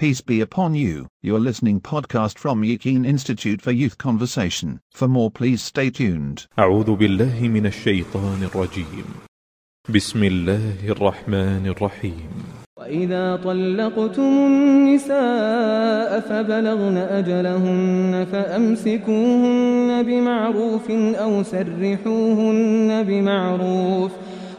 Peace be upon you. You're listening podcast from Yakin Institute for Youth Conversation. For more, please stay tuned. أعوذ بالله من الشيطان الرجيم بسم الله الرحمن الرحيم وإذا طلقتم النساء فبلغن أجلهن فأمسكوهن بمعروف أو سرحوهن بمعروف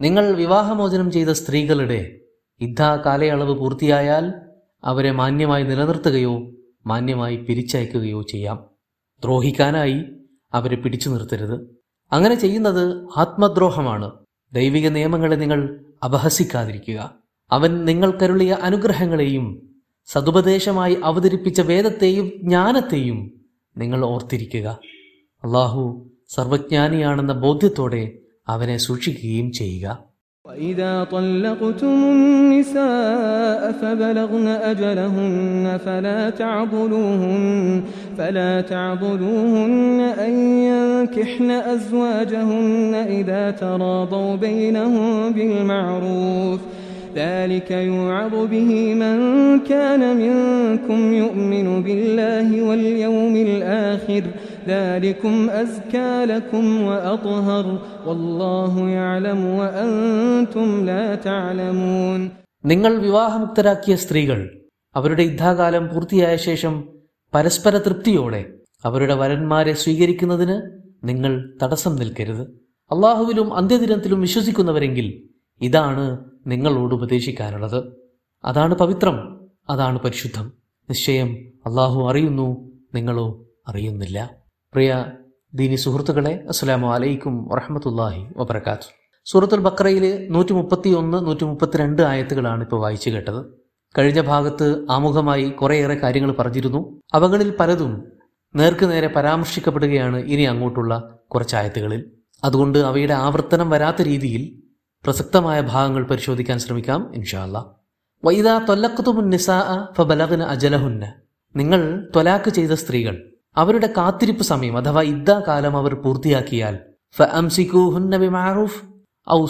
നിങ്ങൾ വിവാഹമോചനം ചെയ്ത സ്ത്രീകളുടെ യുദ്ധ കാലയളവ് പൂർത്തിയായാൽ അവരെ മാന്യമായി നിലനിർത്തുകയോ മാന്യമായി പിരിച്ചയക്കുകയോ ചെയ്യാം. ദ്രോഹിക്കാനായി അവരെ പിടിച്ചു നിർത്തരുത്. അങ്ങനെ ചെയ്യുന്നത് ആത്മദ്രോഹമാണ്. ദൈവിക നിയമങ്ങളെ നിങ്ങൾ അപഹസിക്കാതിരിക്കുക. അവൻ നിങ്ങൾക്കരുളിയ അനുഗ്രഹങ്ങളെയും സതുപദേശമായി അവതരിപ്പിച്ച വേദത്തെയും ജ്ഞാനത്തെയും നിങ്ങൾ ഓർത്തിരിക്കുക. അള്ളാഹു സർവജ്ഞാനിയാണെന്ന ബോധ്യത്തോടെ അവനെ സൂക്ഷിക്കുകയും ചെയ്യുക وإذا طلقتم النساء فبلغن أجلهن فلا تعضلوهن فلا تعضلوهن أن ينكحن أزواجهن إذا تراضوا بينهم بالمعروف ذلك يوعظ به من كان منكم يؤمن بالله واليوم الآخر ذلكم أزكى لكم وأطهر والله يعلم وأنتم لا تعلمون നിങ്ങൾ വിവാഹമുക്തരാക്കിയ സ്ത്രീകൾ അവരുടെ യുദ്ധാകാലം പൂർത്തിയായ ശേഷം പരസ്പര തൃപ്തിയോടെ അവരുടെ വരന്മാരെ സ്വീകരിക്കുന്നതിന് നിങ്ങൾ തടസ്സം നിൽക്കരുത് അള്ളാഹുവിലും അന്ത്യദിനത്തിലും വിശ്വസിക്കുന്നവരെങ്കിൽ ഇതാണ് നിങ്ങളോട് ഉപദേശിക്കാനുള്ളത് അതാണ് പവിത്രം അതാണ് പരിശുദ്ധം നിശ്ചയം അള്ളാഹു അറിയുന്നു നിങ്ങളോ അറിയുന്നില്ല പ്രിയ ദീനി സുഹൃത്തുക്കളെ അസ്സലാമു അലൈക്കും വറഹമത്തല്ലാഹി വബർക്കാത്തു സൂറത്തുൽ ബക്രയിൽ നൂറ്റി മുപ്പത്തി ഒന്ന് നൂറ്റി മുപ്പത്തിരണ്ട് ആയത്തുകളാണ് ഇപ്പോൾ വായിച്ചു കേട്ടത്. കഴിഞ്ഞ ഭാഗത്ത് ആമുഖമായി കുറേയേറെ കാര്യങ്ങൾ പറഞ്ഞിരുന്നു. അവകളിൽ പലതും നേർക്കുനേരെ പരാമർശിക്കപ്പെടുകയാണ് ഇനി അങ്ങോട്ടുള്ള കുറച്ച് ആയത്തുകളിൽ. അതുകൊണ്ട് അവയുടെ ആവർത്തനം വരാത്ത രീതിയിൽ പ്രസക്തമായ ഭാഗങ്ങൾ പരിശോധിക്കാൻ ശ്രമിക്കാം ഇൻഷാല്ല വൈദാ തൊല്ലക്കത്തുമുൻ നിസാ ഫലകന് അജലഹുന്ന. നിങ്ങൾ ത്വലാക്ക് ചെയ്ത സ്ത്രീകൾ അവരുടെ കാത്തിരിപ്പ് സമയം അഥവാ ഇദ്ദ കാലം അവർ പൂർത്തിയാക്കിയാൽ ഔ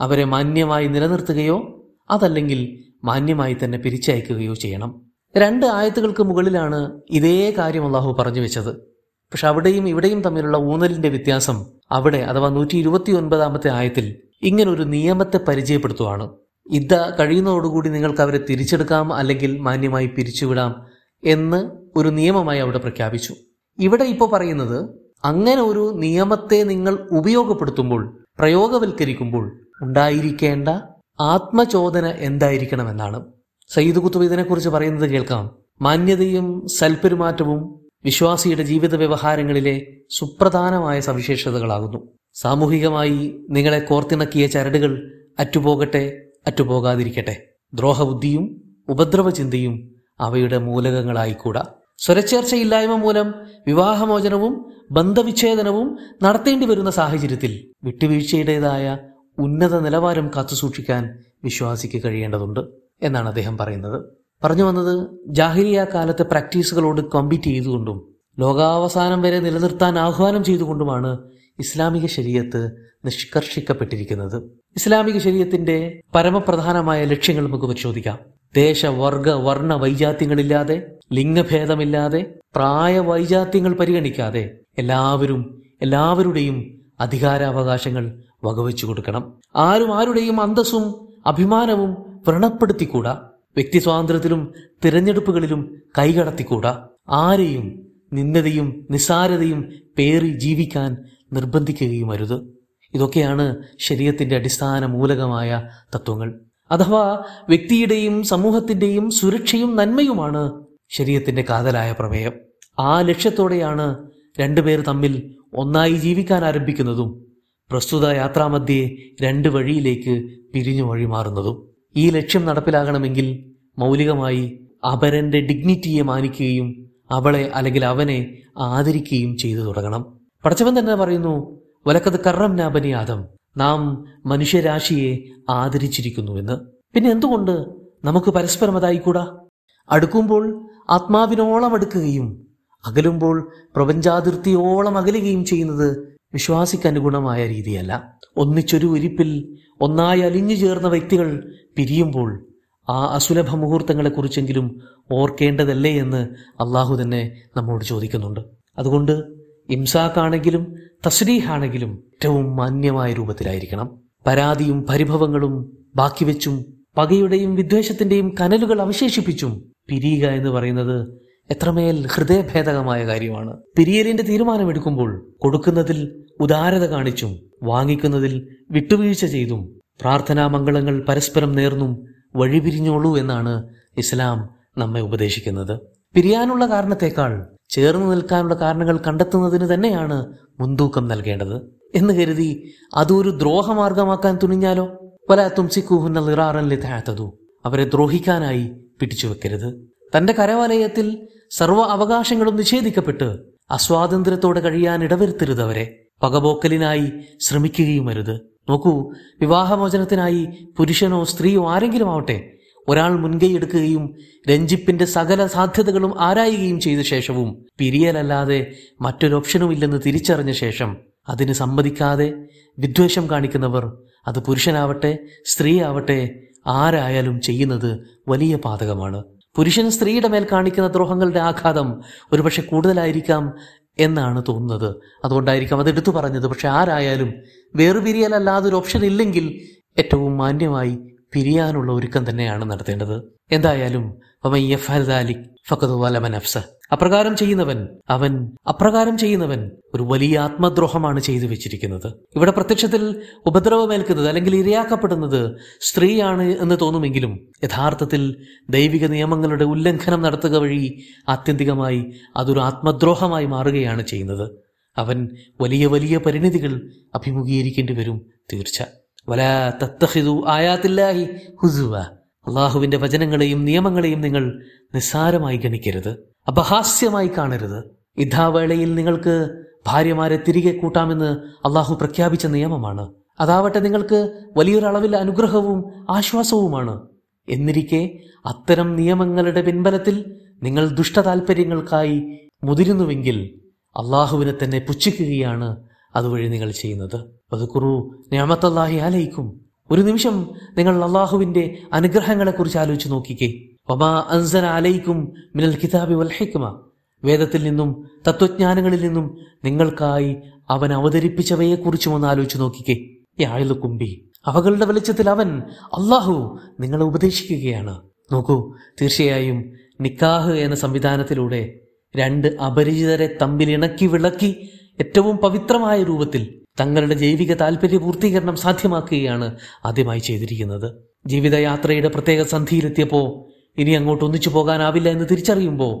അവരെ മാന്യമായി നിലനിർത്തുകയോ അതല്ലെങ്കിൽ മാന്യമായി തന്നെ പിരിച്ചയക്കുകയോ ചെയ്യണം. രണ്ട് ആയത്തുകൾക്ക് മുകളിലാണ് ഇതേ കാര്യം അള്ളാഹു പറഞ്ഞു വെച്ചത്. പക്ഷെ അവിടെയും ഇവിടെയും തമ്മിലുള്ള ഊന്നലിന്റെ വ്യത്യാസം അവിടെ അഥവാ നൂറ്റി ഇരുപത്തി ഒൻപതാമത്തെ ആയത്തിൽ ഇങ്ങനൊരു നിയമത്തെ പരിചയപ്പെടുത്തുവാണ്. ഇദ്ദ കഴിയുന്നതോടുകൂടി നിങ്ങൾക്ക് അവരെ തിരിച്ചെടുക്കാം അല്ലെങ്കിൽ മാന്യമായി പിരിച്ചുവിടാം എന്ന് ഒരു നിയമമായി അവിടെ പ്രഖ്യാപിച്ചു. ഇവിടെ ഇപ്പോൾ പറയുന്നത് അങ്ങനെ ഒരു നിയമത്തെ നിങ്ങൾ ഉപയോഗപ്പെടുത്തുമ്പോൾ പ്രയോഗവൽക്കരിക്കുമ്പോൾ ഉണ്ടായിരിക്കേണ്ട ആത്മചോദന എന്തായിരിക്കണമെന്നാണ്. സയ്യിദ് കുത്തുബ് ഇതിനെക്കുറിച്ച് പറയുന്നത് കേൾക്കാം. മാന്യതയും സൽപെരുമാറ്റവും വിശ്വാസിയുടെ ജീവിത വ്യവഹാരങ്ങളിലെ സുപ്രധാനമായ സവിശേഷതകളാകുന്നു. സാമൂഹികമായി നിങ്ങളെ കോർത്തിണക്കിയ ചരടുകൾ അറ്റുപോകട്ടെ അറ്റുപോകാതിരിക്കട്ടെ. ദ്രോഹബുദ്ധിയും ഉപദ്രവചിന്തയും അവയുടെ മൂലകങ്ങളായിക്കൂടാ. സ്വരച്ചേർച്ചയില്ലായ്മ മൂലം വിവാഹമോചനവും ബന്ധവിച്ഛേദനവും നടത്തേണ്ടി വരുന്ന സാഹചര്യത്തിൽ വിട്ടുവീഴ്ചയുടേതായ ഉന്നത നിലവാരം കാത്തുസൂക്ഷിക്കാൻ വിശ്വാസിക്ക് കഴിയേണ്ടതുണ്ട് എന്നാണ് അദ്ദേഹം പറയുന്നത്. പറഞ്ഞു വന്നത് ജാഹിരിയ കാലത്തെ പ്രാക്ടീസുകളോട് കോമ്പീറ്റ് ചെയ്തുകൊണ്ടും ലോകാവസാനം വരെ നിലനിർത്താൻ ആഹ്വാനം ചെയ്തുകൊണ്ടുമാണ് ഇസ്ലാമിക ശരീരത്ത് നിഷ്കർഷിക്കപ്പെട്ടിരിക്കുന്നത്. ഇസ്ലാമിക ശരീരത്തിന്റെ പരമപ്രധാനമായ ലക്ഷ്യങ്ങൾ നമുക്ക് പരിശോധിക്കാം. ദേശ വർഗ വർണ വൈജാത്യങ്ങളില്ലാതെ ലിംഗഭേദമില്ലാതെ പ്രായ വൈജാത്യങ്ങൾ പരിഗണിക്കാതെ എല്ലാവരും എല്ലാവരുടെയും അധികാരാവകാശങ്ങൾ വകവെച്ചു കൊടുക്കണം. ആരും ആരുടെയും അന്തസ്സും അഭിമാനവും വ്രണപ്പെടുത്തിക്കൂടാ. വ്യക്തി സ്വാതന്ത്ര്യത്തിലും തിരഞ്ഞെടുപ്പുകളിലും കൈകടത്തിക്കൂടാ. ആരെയും നിന്ദതയും നിസ്സാരതയും പേറി ജീവിക്കാൻ നിർബന്ധിക്കുകയും അരുത് ഇതൊക്കെയാണ് ശരീരത്തിന്റെ അടിസ്ഥാന മൂലകമായ തത്വങ്ങൾ. അഥവാ വ്യക്തിയുടെയും സമൂഹത്തിന്റെയും സുരക്ഷയും നന്മയുമാണ് ശരീരത്തിന്റെ കാതലായ പ്രമേയം. ആ ലക്ഷ്യത്തോടെയാണ് രണ്ടുപേർ തമ്മിൽ ഒന്നായി ജീവിക്കാൻ ആരംഭിക്കുന്നതും പ്രസ്തുത യാത്രാമധ്യേ രണ്ട് വഴിയിലേക്ക് പിരിഞ്ഞു വഴിമാറുന്നതും. ഈ ലക്ഷ്യം നടപ്പിലാകണമെങ്കിൽ മൗലികമായി അപരന്റെ ഡിഗ്നിറ്റിയെ മാനിക്കുകയും അവളെ അല്ലെങ്കിൽ അവനെ ആദരിക്കുകയും ചെയ്തു തുടങ്ങണം. പടച്ചവൻ തന്നെ പറയുന്നു വലക്കത് കറം നാബനി ആദം. നാം മനുഷ്യരാശിയെ ആദരിച്ചിരിക്കുന്നുവെന്ന് പിന്നെ എന്തുകൊണ്ട് നമുക്ക് പരസ്പരം അതായിക്കൂടാ? അടുക്കുമ്പോൾ ആത്മാവിനോളം അടുക്കുകയും അകലുമ്പോൾ പ്രപഞ്ചാതിർത്തിയോളം അകലുകയും ചെയ്യുന്നത് വിശ്വാസിക്ക് അനുഗുണമായ രീതിയല്ല. ഒന്നിച്ചൊരു ഉരിപ്പിൽ ഒന്നായി അലിഞ്ഞു ചേർന്ന വ്യക്തികൾ പിരിയുമ്പോൾ ആ അസുലഭ മുഹൂർത്തങ്ങളെക്കുറിച്ചെങ്കിലും ഓർക്കേണ്ടതല്ലേ എന്ന് അള്ളാഹു തന്നെ നമ്മോട് ചോദിക്കുന്നുണ്ട്. അതുകൊണ്ട് ഇംസാക്കാണെങ്കിലും തസ്രീഹാണെങ്കിലും ഏറ്റവും മാന്യമായ രൂപത്തിലായിരിക്കണം. പരാതിയും പരിഭവങ്ങളും ബാക്കി വെച്ചും പകയുടെയും വിദ്വേഷത്തിന്റെയും കനലുകൾ അവശേഷിപ്പിച്ചും പിരിയുക എന്ന് പറയുന്നത് എത്രമേൽ ഹൃദയഭേദകമായ കാര്യമാണ്. പിരിയലിന്റെ തീരുമാനമെടുക്കുമ്പോൾ കൊടുക്കുന്നതിൽ ഉദാരത കാണിച്ചും വാങ്ങിക്കുന്നതിൽ വിട്ടുവീഴ്ച ചെയ്തും പ്രാർത്ഥനാ മംഗളങ്ങൾ പരസ്പരം നേർന്നും വഴിപിരിഞ്ഞോളൂ എന്നാണ് ഇസ്ലാം നമ്മെ ഉപദേശിക്കുന്നത്. പിരിയാനുള്ള കാരണത്തേക്കാൾ ചേർന്ന് നിൽക്കാനുള്ള കാരണങ്ങൾ കണ്ടെത്തുന്നതിന് തന്നെയാണ് മുൻതൂക്കം നൽകേണ്ടത്. എന്ന് കരുതി അതൊരു ദ്രോഹമാർഗമാക്കാൻ തുനിഞ്ഞാലോ? വല തുംസിക്കൂഹുന്ന ലിറാറൻ താത്തതു അവരെ ദ്രോഹിക്കാനായി പിടിച്ചു വെക്കരുത്. തന്റെ കരവലയത്തിൽ സർവ അവകാശങ്ങളും നിഷേധിക്കപ്പെട്ട് അസ്വാതന്ത്ര്യത്തോടെ കഴിയാൻ ഇടവരുത്തരുത് അവരെ. പകപോക്കലിനായി ശ്രമിക്കുകയും അരുത് നോക്കൂ വിവാഹമോചനത്തിനായി പുരുഷനോ സ്ത്രീയോ ആരെങ്കിലും ആവട്ടെ ഒരാൾ മുൻകൈയെടുക്കുകയും രഞ്ജിപ്പിന്റെ സകല സാധ്യതകളും ആരായുകയും ചെയ്ത ശേഷവും പിരിയലല്ലാതെ മറ്റൊരു ഓപ്ഷനും ഇല്ലെന്ന് തിരിച്ചറിഞ്ഞ ശേഷം അതിന് സമ്മതിക്കാതെ വിദ്വേഷം കാണിക്കുന്നവർ അത് പുരുഷനാവട്ടെ സ്ത്രീ ആവട്ടെ ആരായാലും ചെയ്യുന്നത് വലിയ പാതകമാണ്. പുരുഷൻ സ്ത്രീയുടെ മേൽ കാണിക്കുന്ന ദ്രോഹങ്ങളുടെ ആഘാതം ഒരുപക്ഷെ കൂടുതലായിരിക്കാം എന്നാണ് തോന്നുന്നത്. അതുകൊണ്ടായിരിക്കാം അത് എടുത്തു പറഞ്ഞത്. പക്ഷെ ആരായാലും വേറുപിരിയലല്ലാതെ ഒരു ഓപ്ഷൻ ഇല്ലെങ്കിൽ ഏറ്റവും മാന്യമായി പിരിയാനുള്ള ഒരുക്കം തന്നെയാണ് നടത്തേണ്ടത്. എന്തായാലും നഫ്സ. അപ്രകാരം ചെയ്യുന്നവൻ അവൻ അപ്രകാരം ചെയ്യുന്നവൻ ഒരു വലിയ ആത്മദ്രോഹമാണ് ചെയ്തു വെച്ചിരിക്കുന്നത്. ഇവിടെ പ്രത്യക്ഷത്തിൽ ഉപദ്രവമേൽക്കുന്നത് അല്ലെങ്കിൽ ഇരയാക്കപ്പെടുന്നത് സ്ത്രീയാണ് എന്ന് തോന്നുമെങ്കിലും യഥാർത്ഥത്തിൽ ദൈവിക നിയമങ്ങളുടെ ഉല്ലംഘനം നടത്തുക വഴി ആത്യന്തികമായി അതൊരു ആത്മദ്രോഹമായി മാറുകയാണ് ചെയ്യുന്നത്. അവൻ വലിയ വലിയ പരിണിതികൾ അഭിമുഖീകരിക്കേണ്ടി വരും തീർച്ച. വല തത്തഹിദു ആയാത്തില്ലാഹി ഹുസുവ. അള്ളാഹുവിന്റെ വചനങ്ങളെയും നിയമങ്ങളെയും നിങ്ങൾ നിസ്സാരമായി ഗണിക്കരുത് അപഹാസ്യമായി കാണരുത്. യുദ്ധാവേളയിൽ നിങ്ങൾക്ക് ഭാര്യമാരെ തിരികെ കൂട്ടാമെന്ന് അള്ളാഹു പ്രഖ്യാപിച്ച നിയമമാണ്. അതാവട്ടെ നിങ്ങൾക്ക് വലിയൊരളവിൽ അനുഗ്രഹവും ആശ്വാസവുമാണ്. എന്നിരിക്കെ അത്തരം നിയമങ്ങളുടെ പിൻബലത്തിൽ നിങ്ങൾ ദുഷ്ടതാൽപര്യങ്ങൾക്കായി മുതിരുന്നുവെങ്കിൽ അള്ളാഹുവിനെ തന്നെ പുച്ഛിക്കുകയാണ് അതുവഴി നിങ്ങൾ ചെയ്യുന്നത്. അതുക്കുറു ഞാമത്തല്ലാഹി ആലയിക്കും ഒരു നിമിഷം നിങ്ങൾ അള്ളാഹുവിന്റെ അനുഗ്രഹങ്ങളെക്കുറിച്ച് ആലോചിച്ച് നോക്കിക്കേ. ഒമാ അൻസന അലൈക്കും മിനൽ കിതാബി വൽ ഹിക്മ. വേദത്തിൽ നിന്നും തത്വജ്ഞാനങ്ങളിൽ നിന്നും നിങ്ങൾക്കായി അവൻ അവതരിപ്പിച്ചവയെക്കുറിച്ചും ഒന്ന് ആലോചിച്ച് നോക്കിക്കേ. യാഴിലു കുമ്പി. അവകളുടെ വെളിച്ചത്തിൽ അവൻ അള്ളാഹു നിങ്ങളെ ഉപദേശിക്കുകയാണ്. നോക്കൂ തീർച്ചയായും നിക്കാഹ് എന്ന സംവിധാനത്തിലൂടെ രണ്ട് അപരിചിതരെ തമ്മിൽ ഇണക്കി വിളക്കി ഏറ്റവും പവിത്രമായ രൂപത്തിൽ തങ്ങളുടെ ജൈവിക താല്പര്യ പൂർത്തീകരണം സാധ്യമാക്കുകയാണ് ആദ്യമായി ചെയ്തിരിക്കുന്നത്. ജീവിതയാത്രയുടെ പ്രത്യേക സന്ധിയിലെത്തിയപ്പോ ഇനി അങ്ങോട്ട് ഒന്നിച്ചു പോകാനാവില്ല എന്ന് തിരിച്ചറിയുമ്പോൾ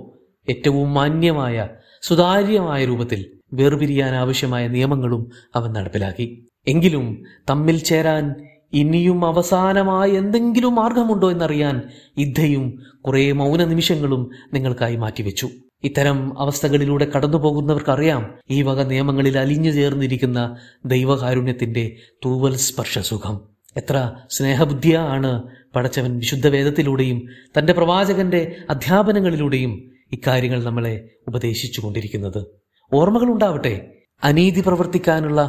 ഏറ്റവും മാന്യമായ സുതാര്യമായ രൂപത്തിൽ വേർപിരിയാൻ ആവശ്യമായ നിയമങ്ങളും അവൻ നടപ്പിലാക്കി. എങ്കിലും തമ്മിൽ ചേരാൻ ഇനിയും അവസാനമായ എന്തെങ്കിലും മാർഗമുണ്ടോ എന്നറിയാൻ ഇദ്ധയും കുറേ മൗന നിമിഷങ്ങളും നിങ്ങൾക്കായി മാറ്റിവെച്ചു. ഇത്തരം അവസ്ഥകളിലൂടെ കടന്നു പോകുന്നവർക്കറിയാം ഈ വക നിയമങ്ങളിൽ അലിഞ്ഞു ചേർന്നിരിക്കുന്ന ദൈവകാരുണ്യത്തിന്റെ തൂവൽ സ്പർശസുഖം എത്ര സ്നേഹബുദ്ധിയാണ് പടച്ചവൻ വിശുദ്ധ വേദത്തിലൂടെയും തന്റെ പ്രവാചകന്റെ അധ്യാപനങ്ങളിലൂടെയും ഇക്കാര്യങ്ങൾ നമ്മളെ ഉപദേശിച്ചു കൊണ്ടിരിക്കുന്നത് ഓർമ്മകളുണ്ടാവട്ടെ അനീതി പ്രവർത്തിക്കാനുള്ള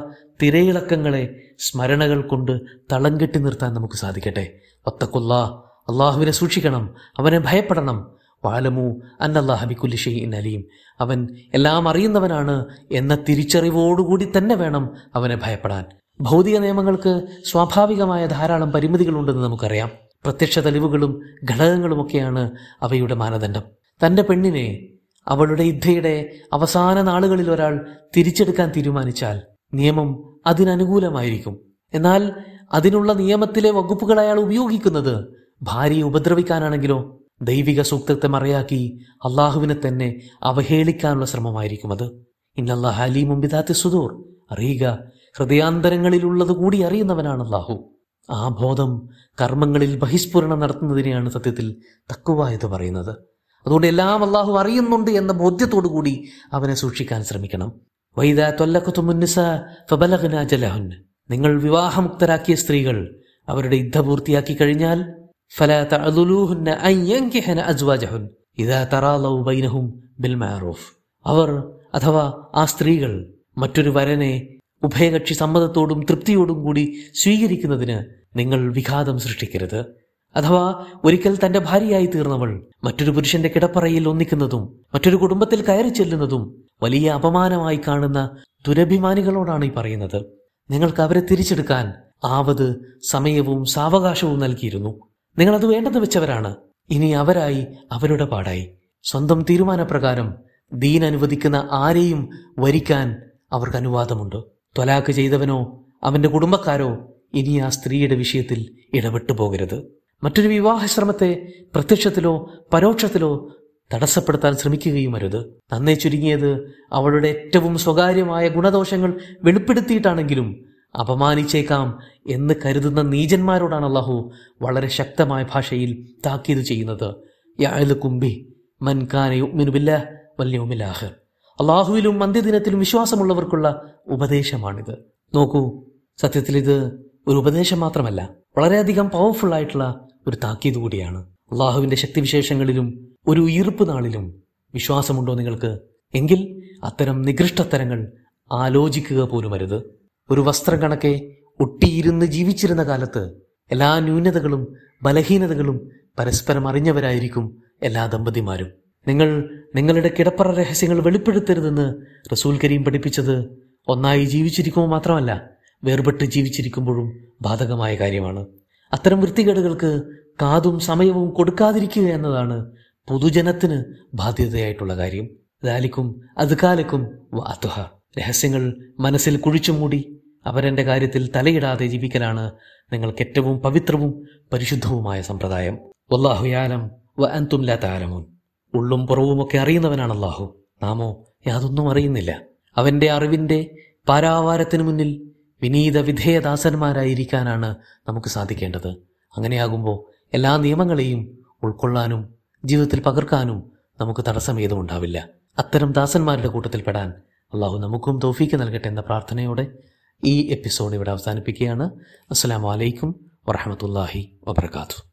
തിരയിളക്കങ്ങളെ സ്മരണകൾ കൊണ്ട് തളം കെട്ടി നിർത്താൻ നമുക്ക് സാധിക്കട്ടെ. ഒത്തക്കൊല്ല അള്ളാഹുവിനെ സൂക്ഷിക്കണം അവനെ ഭയപ്പെടണം വാലമു അന്നല്ലാഹബിക്കുല്ലി ഷെയ്ൻ അലീം. അവൻ എല്ലാം അറിയുന്നവനാണ് എന്ന തിരിച്ചറിവോടുകൂടി തന്നെ വേണം അവനെ ഭയപ്പെടാൻ. ഭൗതിക നിയമങ്ങൾക്ക് സ്വാഭാവികമായ ധാരാളം പരിമിതികളുണ്ടെന്ന് നമുക്കറിയാം. പ്രത്യക്ഷ തെളിവുകളും ഘടകങ്ങളുമൊക്കെയാണ് അവയുടെ മാനദണ്ഡം. തന്റെ പെണ്ണിനെ അവളുടെ യുദ്ധയുടെ അവസാന നാളുകളിൽ ഒരാൾ തിരിച്ചെടുക്കാൻ തീരുമാനിച്ചാൽ നിയമം അതിനനുകൂലമായിരിക്കും. എന്നാൽ അതിനുള്ള നിയമത്തിലെ വകുപ്പുകൾ അയാൾ ഉപയോഗിക്കുന്നത് ഭാര്യയെ ഉപദ്രവിക്കാനാണെങ്കിലോ ദൈവിക സൂക്തത്തെ മറയാക്കി അള്ളാഹുവിനെ തന്നെ അവഹേളിക്കാനുള്ള ശ്രമമായിരിക്കും അത്. ഇന്നല്ലാ അലീമും പിതാത്തി സുദൂർ. അറിയുക ഹൃദയാന്തരങ്ങളിലുള്ളത് കൂടി അറിയുന്നവനാണ് അള്ളാഹു. ആ ബോധം കർമ്മങ്ങളിൽ ബഹിസ്ഫുരണം നടത്തുന്നതിനെയാണ് സത്യത്തിൽ തക്കുവ എന്ന് പറയുന്നത്. അതുകൊണ്ട് എല്ലാം അള്ളാഹു അറിയുന്നുണ്ട് എന്ന ബോധ്യത്തോടു കൂടി അവനെ സൂക്ഷിക്കാൻ ശ്രമിക്കണം. വൈദ ജലഹുൻ. നിങ്ങൾ വിവാഹമുക്തരാക്കിയ സ്ത്രീകൾ അവരുടെ യുദ്ധ പൂർത്തിയാക്കി കഴിഞ്ഞാൽ ഫല تعذلوهن അൻ യൻകിഹന അസ്വാജഹുൻ ഇദാ تراضوا ബിൽ മഅറൂഫ് അവർ അഥവാ ആ സ്ത്രീകൾ മറ്റൊരു വരനെ ഉഭയകക്ഷി സമ്മതത്തോടും തൃപ്തിയോടും കൂടി സ്വീകരിക്കുന്നതിന് നിങ്ങൾ വിഘാതം സൃഷ്ടിക്കരുത്. അഥവാ ഒരിക്കൽ തന്റെ ഭാര്യയായി തീർന്നവൾ മറ്റൊരു പുരുഷന്റെ കിടപ്പറയിൽ ഒന്നിക്കുന്നതും മറ്റൊരു കുടുംബത്തിൽ കയറി ചെല്ലുന്നതും വലിയ അപമാനമായി കാണുന്ന ദുരഭിമാനികളോടാണ് ഈ പറയുന്നത്. നിങ്ങൾക്ക് അവരെ തിരിച്ചെടുക്കാൻ ആവത് സമയവും സാവകാശവും നൽകിയിരുന്നു. നിങ്ങളത് വേണ്ടെന്ന് വെച്ചവരാണ്. ഇനി അവരായി അവരുടെ പാടായി. സ്വന്തം തീരുമാനപ്രകാരം ദീൻ അനുവദിക്കുന്ന ആരെയും വരിക്കാൻ അവർക്ക് അനുവാദമുണ്ട്. ത്വലാക്ക് ചെയ്തവനോ അവന്റെ കുടുംബക്കാരോ ഇനി ആ സ്ത്രീയുടെ വിഷയത്തിൽ ഇടപെട്ടു പോകരുത്. മറ്റൊരു വിവാഹശ്രമത്തെ പ്രത്യക്ഷത്തിലോ പരോക്ഷത്തിലോ തടസ്സപ്പെടുത്താൻ ശ്രമിക്കുകയും അരുത്. നന്നേ ചുരുങ്ങിയത് അവളുടെ ഏറ്റവും സ്വകാര്യമായ ഗുണദോഷങ്ങൾ വെളിപ്പെടുത്തിയിട്ടാണെങ്കിലും അപമാനിച്ചേക്കാം എന്ന് കരുതുന്ന നീചന്മാരോടാണ് അള്ളാഹു വളരെ ശക്തമായ ഭാഷയിൽ താക്കീത് ചെയ്യുന്നത്. കുംബി അള്ളാഹുവിലും അന്ത്യദിനത്തിലും വിശ്വാസമുള്ളവർക്കുള്ള ഉപദേശമാണിത്. നോക്കൂ സത്യത്തിൽ ഇത് ഒരു ഉപദേശം മാത്രമല്ല വളരെയധികം പവർഫുൾ ആയിട്ടുള്ള ഒരു താക്കീത് കൂടിയാണ്. അള്ളാഹുവിന്റെ ശക്തിവിശേഷങ്ങളിലും ഒരു ഉയർപ്പ് നാളിലും വിശ്വാസമുണ്ടോ നിങ്ങൾക്ക്? എങ്കിൽ അത്തരം നികൃഷ്ടത്തരങ്ങൾ ആലോചിക്കുക പോലും അരുത്. ഒരു വസ്ത്രം കണക്കെ ഒട്ടിയിരുന്ന് ജീവിച്ചിരുന്ന കാലത്ത് എല്ലാ ന്യൂനതകളും ബലഹീനതകളും പരസ്പരം അറിഞ്ഞവരായിരിക്കും എല്ലാ ദമ്പതിമാരും. നിങ്ങൾ നിങ്ങളുടെ കിടപ്പറ രഹസ്യങ്ങൾ വെളിപ്പെടുത്തരുതെന്ന് റസൂൽ കരീം പഠിപ്പിച്ചത് ഒന്നായി ജീവിച്ചിരിക്കുമ്പോൾ മാത്രമല്ല വേർപെട്ട് ജീവിച്ചിരിക്കുമ്പോഴും ബാധകമായ കാര്യമാണ്. അത്തരം വൃത്തികേടുകൾക്ക് കാതും സമയവും കൊടുക്കാതിരിക്കുക എന്നതാണ് പൊതുജനത്തിന് ബാധ്യതയായിട്ടുള്ള കാര്യം. ദാലിക്കും അതുകാലക്കും വാതുഹ രഹസ്യങ്ങൾ മനസ്സിൽ കുഴിച്ചുമൂടി അവരെന്റെ കാര്യത്തിൽ തലയിടാതെ ജീവിക്കലാണ് നിങ്ങൾക്ക് ഏറ്റവും പവിത്രവും പരിശുദ്ധവുമായ സമ്പ്രദായം. വല്ലാഹുയാലം വ അൻതും ലാ താലമൂൻ ഉള്ളും പുറവുമൊക്കെ അറിയുന്നവനാണ് അള്ളാഹു നാമോ യാതൊന്നും അറിയുന്നില്ല. അവന്റെ അറിവിന്റെ പാരാവാരത്തിന് മുന്നിൽ വിനീത വിധേയദാസന്മാരായിരിക്കാനാണ് നമുക്ക് സാധിക്കേണ്ടത്. അങ്ങനെയാകുമ്പോൾ എല്ലാ നിയമങ്ങളെയും ഉൾക്കൊള്ളാനും ജീവിതത്തിൽ പകർക്കാനും നമുക്ക് തടസ്സം ഏതും ഉണ്ടാവില്ല. അത്തരം ദാസന്മാരുടെ കൂട്ടത്തിൽപ്പെടാൻ അള്ളാഹു നമുക്കും തോഫീക്ക് നൽകട്ടെ എന്ന പ്രാർത്ഥനയോടെ ഈ എപ്പിസോഡ് ഇവിടെ അവസാനിപ്പിക്കുകയാണ്. അസ്സാം വലൈക്കും വറഹമത്തല്ലാഹി വബർക്കാത്തു